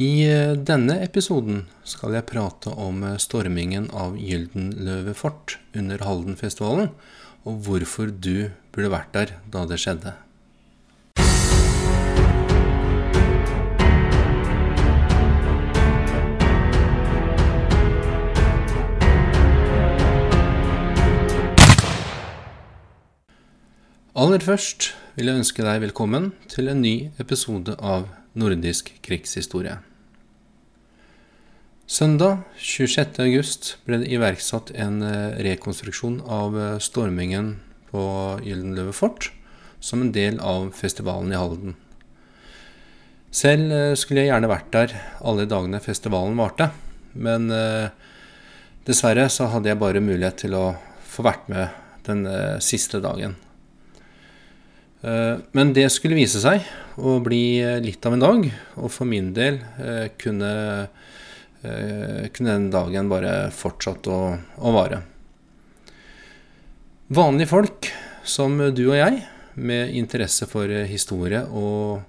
I eh, denne episoden skal jeg prate om eh, stormingen av Gyldenløve fort under Haldenfestivalen, og hvorfor du burde vært der da det skjedde. Aller først vil jeg ønske deg velkommen til en ny episode av Nordisk krigshistorie. Søndag 26. august ble det iverksatt en eh, rekonstruksjon av eh, stormingen på Gyldenløve fort som en del av festivalen i Halden. Selv eh, skulle jeg gjerne vært der alle dagene festivalen varte, men dessverre så hadde jeg bare mulighet til å få vært med den siste dagen. Men det skulle vise seg å bli litt av en dag, og for min del kunne, kunne den dagen bare fortsatt å, å vare. Vanlige folk som du og jeg, med interesse for historie og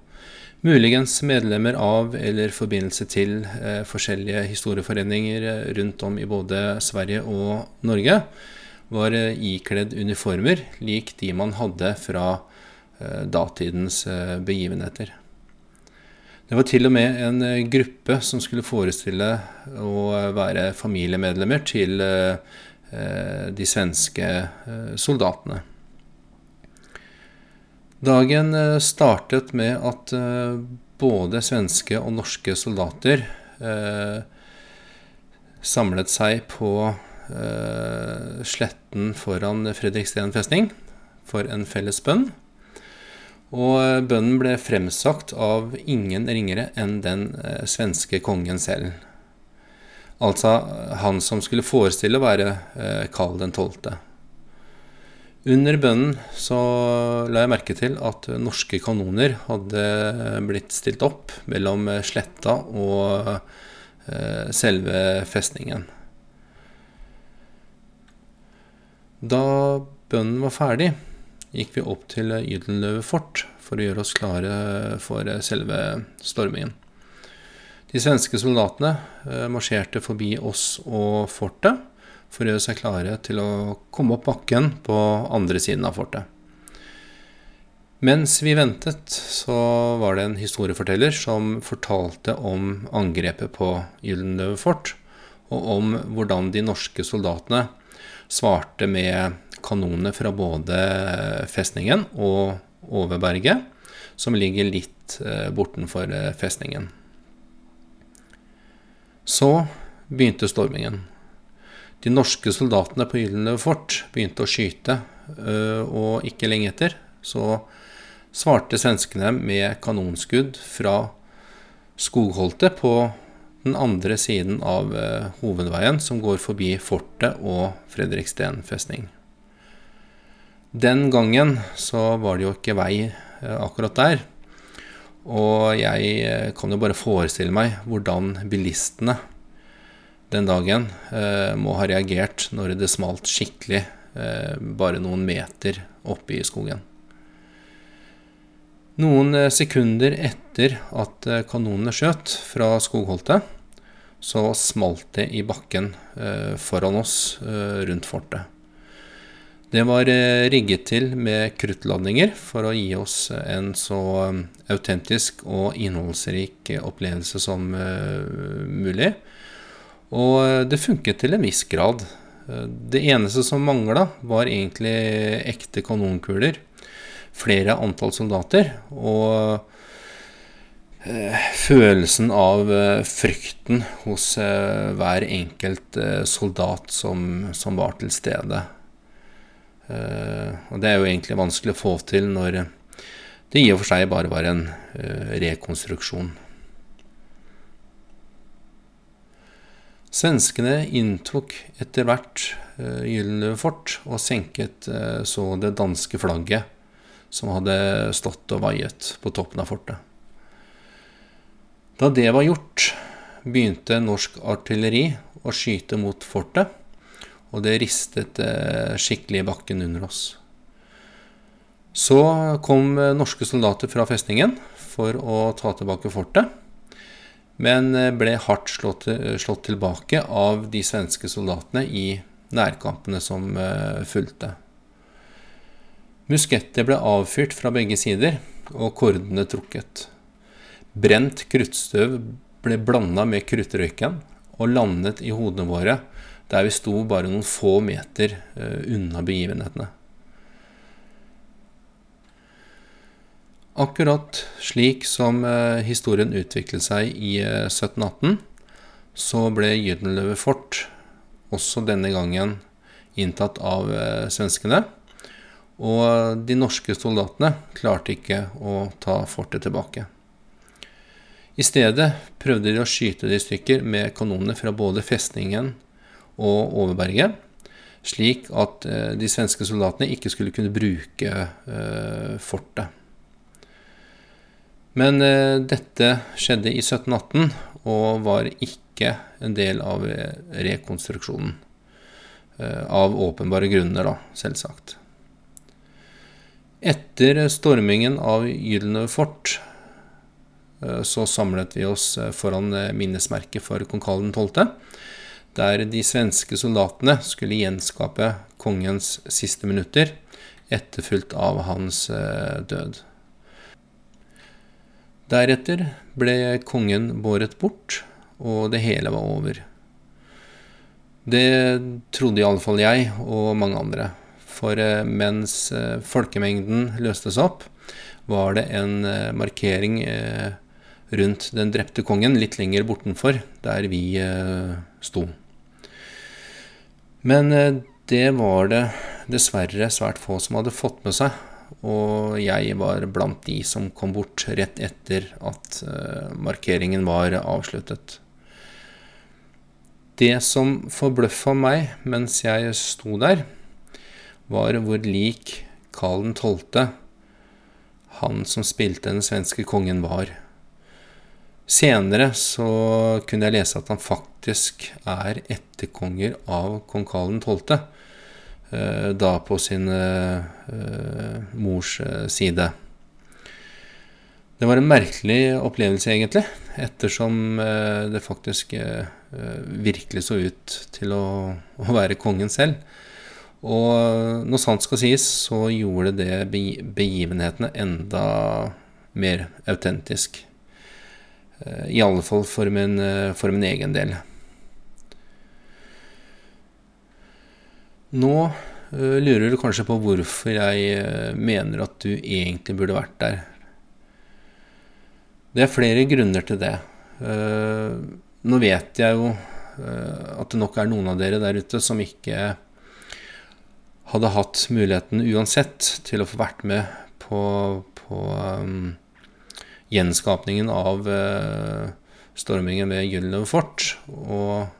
muligens medlemmer av eller forbindelse til forskjellige historieforeninger rundt om i både Sverige og Norge, var ikledd uniformer lik de man hadde fra Eh, datidens eh, begivenheter. Det var til og med en eh, gruppe som skulle forestille å være familiemedlemmer til de svenske soldatene. Dagen startet med at både svenske og norske soldater samlet seg på sletten foran Fredriksten festning for en felles bønn. Og bønnen ble fremsagt av ingen ringere enn den eh, svenske kongen selv. Altså han som skulle forestille å være eh, Karl 12. Under bønnen så la jeg merke til at norske kanoner hadde blitt stilt opp mellom sletta og eh, selve festningen. Da bønnen var ferdig, gikk vi opp til Gyldenløve fort for å gjøre oss klare for selve stormingen. De svenske soldatene eh, marsjerte forbi oss og fortet for å gjøre seg klare til å komme opp bakken på andre siden av fortet. Mens vi ventet, så var det en historieforteller som fortalte om angrepet på Gyldenløve fort, og om hvordan de norske soldatene svarte med kanonene fra både festningen og Overberget, som ligger litt eh, bortenfor eh, festningen. Så begynte stormingen. De norske soldatene på Gylne fort begynte å skyte, eh, og ikke lenge etter så svarte svenskene med kanonskudd fra skogholtet på den andre siden av hovedveien som går forbi fortet og Fredriksten festning. Den gangen så var det jo ikke vei eh, akkurat der. Og jeg eh, kan jo bare forestille meg hvordan bilistene den dagen eh, må ha reagert når det smalt skikkelig bare noen meter oppe i skogen. Noen sekunder etter at kanonene skjøt fra skogholtet, så smalt det i bakken foran oss rundt fortet. Det var eh, rigget til med kruttladninger for å gi oss en så um, autentisk og innholdsrik opplevelse som mulig. Og det funket til en viss grad. Det eneste som mangla, var egentlig ekte kanonkuler. Flere antall soldater. Og følelsen av frykten hos hver enkelt soldat som, som var til stede. Eh, og det er jo egentlig vanskelig å få til når det i og for seg bare var en eh, rekonstruksjon. Svenskene inntok etter hvert uh, Gyldenløve fort og senket så det danske flagget som hadde stått og vaiet på toppen av fortet. Da det var gjort, begynte norsk artilleri å skyte mot fortet og det ristet eh, skikkelig i bakken under oss. Så kom eh, norske soldater fra festningen for å ta tilbake fortet. men ble hardt slått, slått tilbake av de svenske soldatene i nærkampene som fulgte. Musketter ble avfyrt fra begge sider, og kordene trukket. Brent kruttstøv ble blanda med kruttrøyken og landet i hodene våre der vi sto bare noen få meter eh, unna begivenhetene. Akkurat slik som eh, historien utviklet seg i 1718, eh, så ble Gyldenløve fort også denne gangen inntatt av svenskene. Og de norske soldatene klarte ikke å ta fortet tilbake. I stedet prøvde de å skyte det i stykker med kanonene fra både festningen og overberge, slik at eh, de svenske soldatene ikke skulle kunne bruke eh, fortet. Men eh, dette skjedde i 1718 og var ikke en del av rekonstruksjonen. Av åpenbare grunner, da, selvsagt. Etter stormingen av Gylne fort så samlet vi oss foran minnesmerket for kong Karl 12., der de svenske soldatene skulle gjenskape kongens siste minutter, etterfulgt av hans død. Deretter ble kongen båret bort, og det hele var over. Det trodde iallfall jeg og mange andre. For mens folkemengden løstes opp, var det en markering rundt den drepte kongen, litt lenger bortenfor, der vi eh, sto. Men eh, det var det dessverre svært få som hadde fått med seg, og jeg var blant de som kom bort rett etter at eh, markeringen var avsluttet. Det som forbløffa meg mens jeg sto der, var hvor lik Karl 12., han som spilte den svenske kongen, var. Senere så kunne jeg lese at han faktisk er etterkonger av kong Karl 12., eh, da på sin eh, mors eh, side. Det var en merkelig opplevelse, egentlig, ettersom det faktisk virkelig så ut til å, være kongen selv. Og når sant skal sies, så gjorde det begivenhetene enda mer autentisk. Eh, I alle fall for min, eh, for min egen del. Nå uh, lurer du kanskje på hvorfor jeg uh, mener at du egentlig burde vært der. Det er flere grunner til det. Nå vet jeg jo at det nok er noen av dere der ute som ikke hadde hatt muligheten uansett til å få vært med på, på um, gjenskapningen av eh, stormingen ved Gyldenløve fort. Og,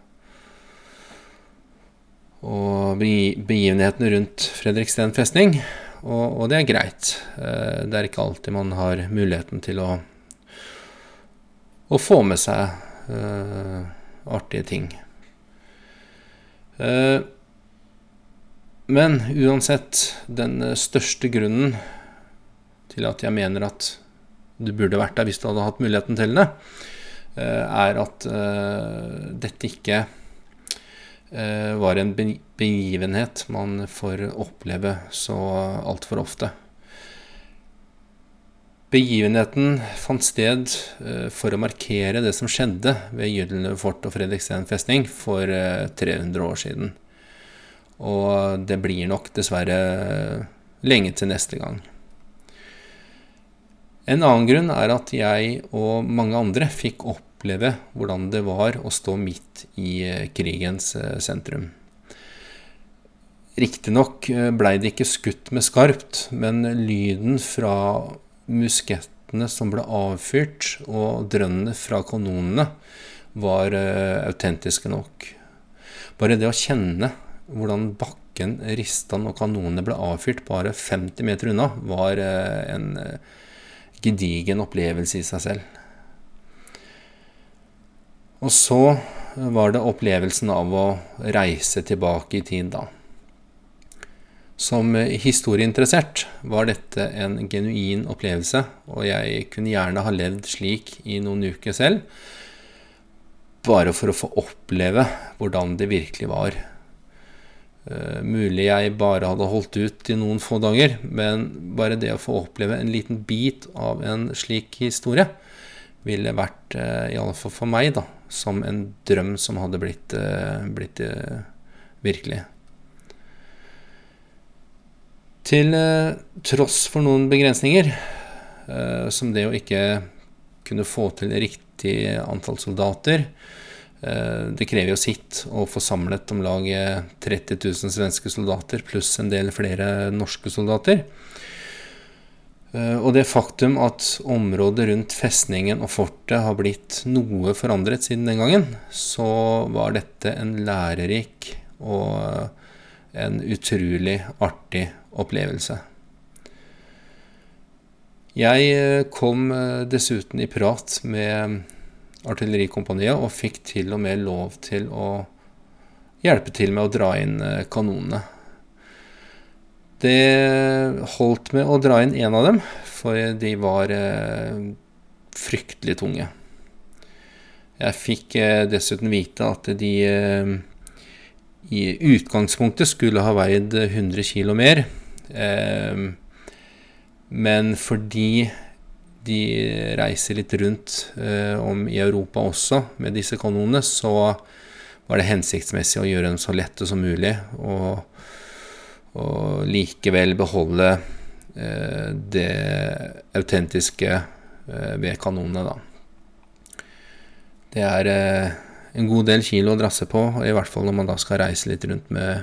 og begivenhetene rundt Fredriksten festning. Og, og, det er greit. Eh, det er ikke alltid man har muligheten til å, å få med seg uh, artige ting. Uh, men uansett, den største grunnen til at jeg mener at du burde vært der hvis du hadde hatt muligheten til det, eh, er at eh, dette ikke eh, var en begivenhet man får oppleve så altfor ofte. Begivenheten fant sted for å markere det som skjedde ved Gyldenløve fort og Fredriksten festning for 300 år siden. Og det blir nok dessverre lenge til neste gang. En annen grunn er at jeg og mange andre fikk oppleve hvordan det var å stå midt i eh, krigens eh, sentrum. Riktignok eh, blei det ikke skutt med skarpt, men lyden fra muskettene som ble avfyrt, og drønnene fra kanonene var autentiske nok. Bare det å kjenne hvordan bakken rista når kanonene ble avfyrt bare 50 meter unna, var en gedigen opplevelse i seg selv. Og så var det opplevelsen av å reise tilbake i tid, da. Som historieinteressert var dette en genuin opplevelse, og jeg kunne gjerne ha levd slik i noen uker selv. bare for å få oppleve hvordan det virkelig var. Uh, mulig jeg bare hadde holdt ut i noen få dager, men bare det å få oppleve en liten bit av en slik historie ville vært, uh, i alle fall for meg, da, som en drøm som hadde blitt, uh, blitt virkelig. Til tross for noen begrensninger, som det å ikke kunne få til riktig antall soldater, Eh, det krever jo sitt å få samlet om lag 30 000 svenske soldater pluss en del flere norske soldater. Eh, og det faktum at området rundt festningen og fortet har blitt noe forandret siden den gangen, så var dette en lærerik og en utrolig artig opplevelse. Jeg eh, kom dessuten i prat med artillerikompaniet og fikk til og med lov til å hjelpe til med å dra inn eh, kanonene. Det holdt med å dra inn én av dem, for de var eh, fryktelig tunge. Jeg fikk eh, dessuten vite at de i utgangspunktet skulle ha veid 100 kg mer. Men fordi de reiser litt rundt eh, om i Europa også med disse kanonene, så var det hensiktsmessig å gjøre dem så lette som mulig, og, og likevel beholde eh, det autentiske eh, ved kanonene, da. Det er eh, en god del kilo å drasse på, i hvert fall når man da skal reise litt rundt med,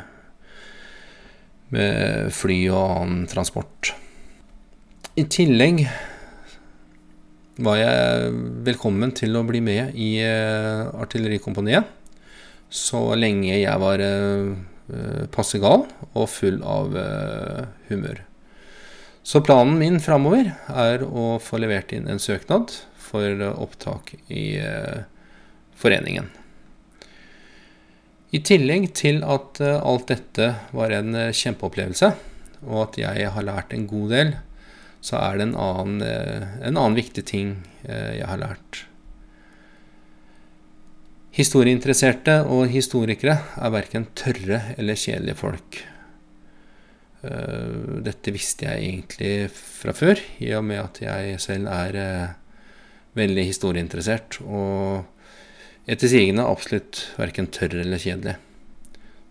med fly og annen transport. I tillegg var jeg velkommen til å bli med i uh, Artillerikompaniet så lenge jeg var uh, passe gal og full av humør. Så planen min framover er å få levert inn en søknad for opptak i foreningen. I tillegg til at alt dette var en kjempeopplevelse, og at jeg har lært en god del, så er det en annen, eh, en annen viktig ting eh, jeg har lært. Historieinteresserte og historikere er verken tørre eller kjedelige folk. Eh, dette visste jeg egentlig fra før, i og med at jeg selv er veldig historieinteressert. Og etter sigende absolutt verken tørr eller kjedelig.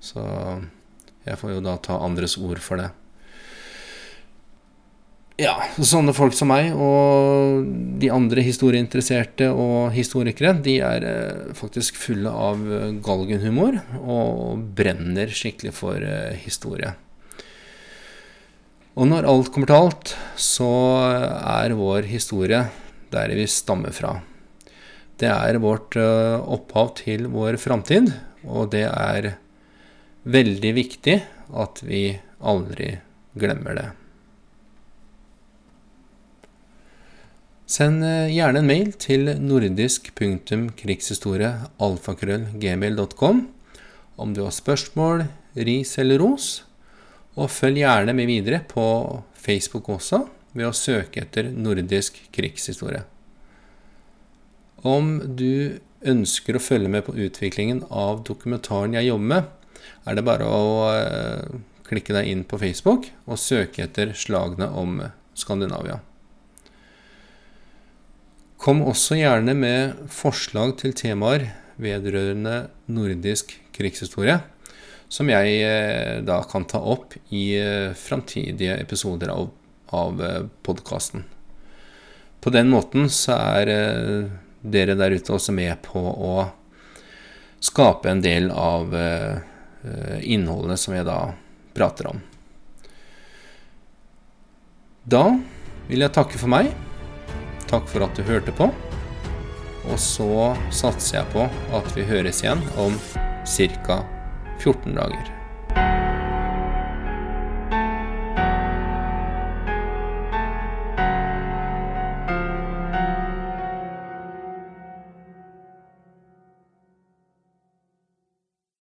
Så jeg får jo da ta andres ord for det. Ja, sånne folk som meg og de andre historieinteresserte og historikere, de er eh, faktisk fulle av eh, galgenhumor og brenner skikkelig for eh, historie. Og når alt kommer til alt, så er vår historie der vi stammer fra. Det er vårt opphav til vår framtid, og det er veldig viktig at vi aldri glemmer det. Send eh, gjerne en mail til nordisk.krigshistorie.alfakrøllgmail.com om du har spørsmål, ris eller ros. Og følg gjerne med videre på Facebook også ved å søke etter nordisk krigshistorie. Om du ønsker å følge med på utviklingen av dokumentaren jeg jobber med, er det bare å eh, klikke deg inn på Facebook og søke etter slagene om Skandinavia. Kom også gjerne med forslag til temaer vedrørende nordisk krigshistorie, som jeg eh, da kan ta opp i eh, framtidige episoder av, av eh, podkasten. På den måten så er dere der ute også med på å skape en del av innholdene som jeg da prater om. Da vil jeg takke for meg. Takk for at du hørte på. Og så satser jeg på at vi høres igjen om ca. 14 dager.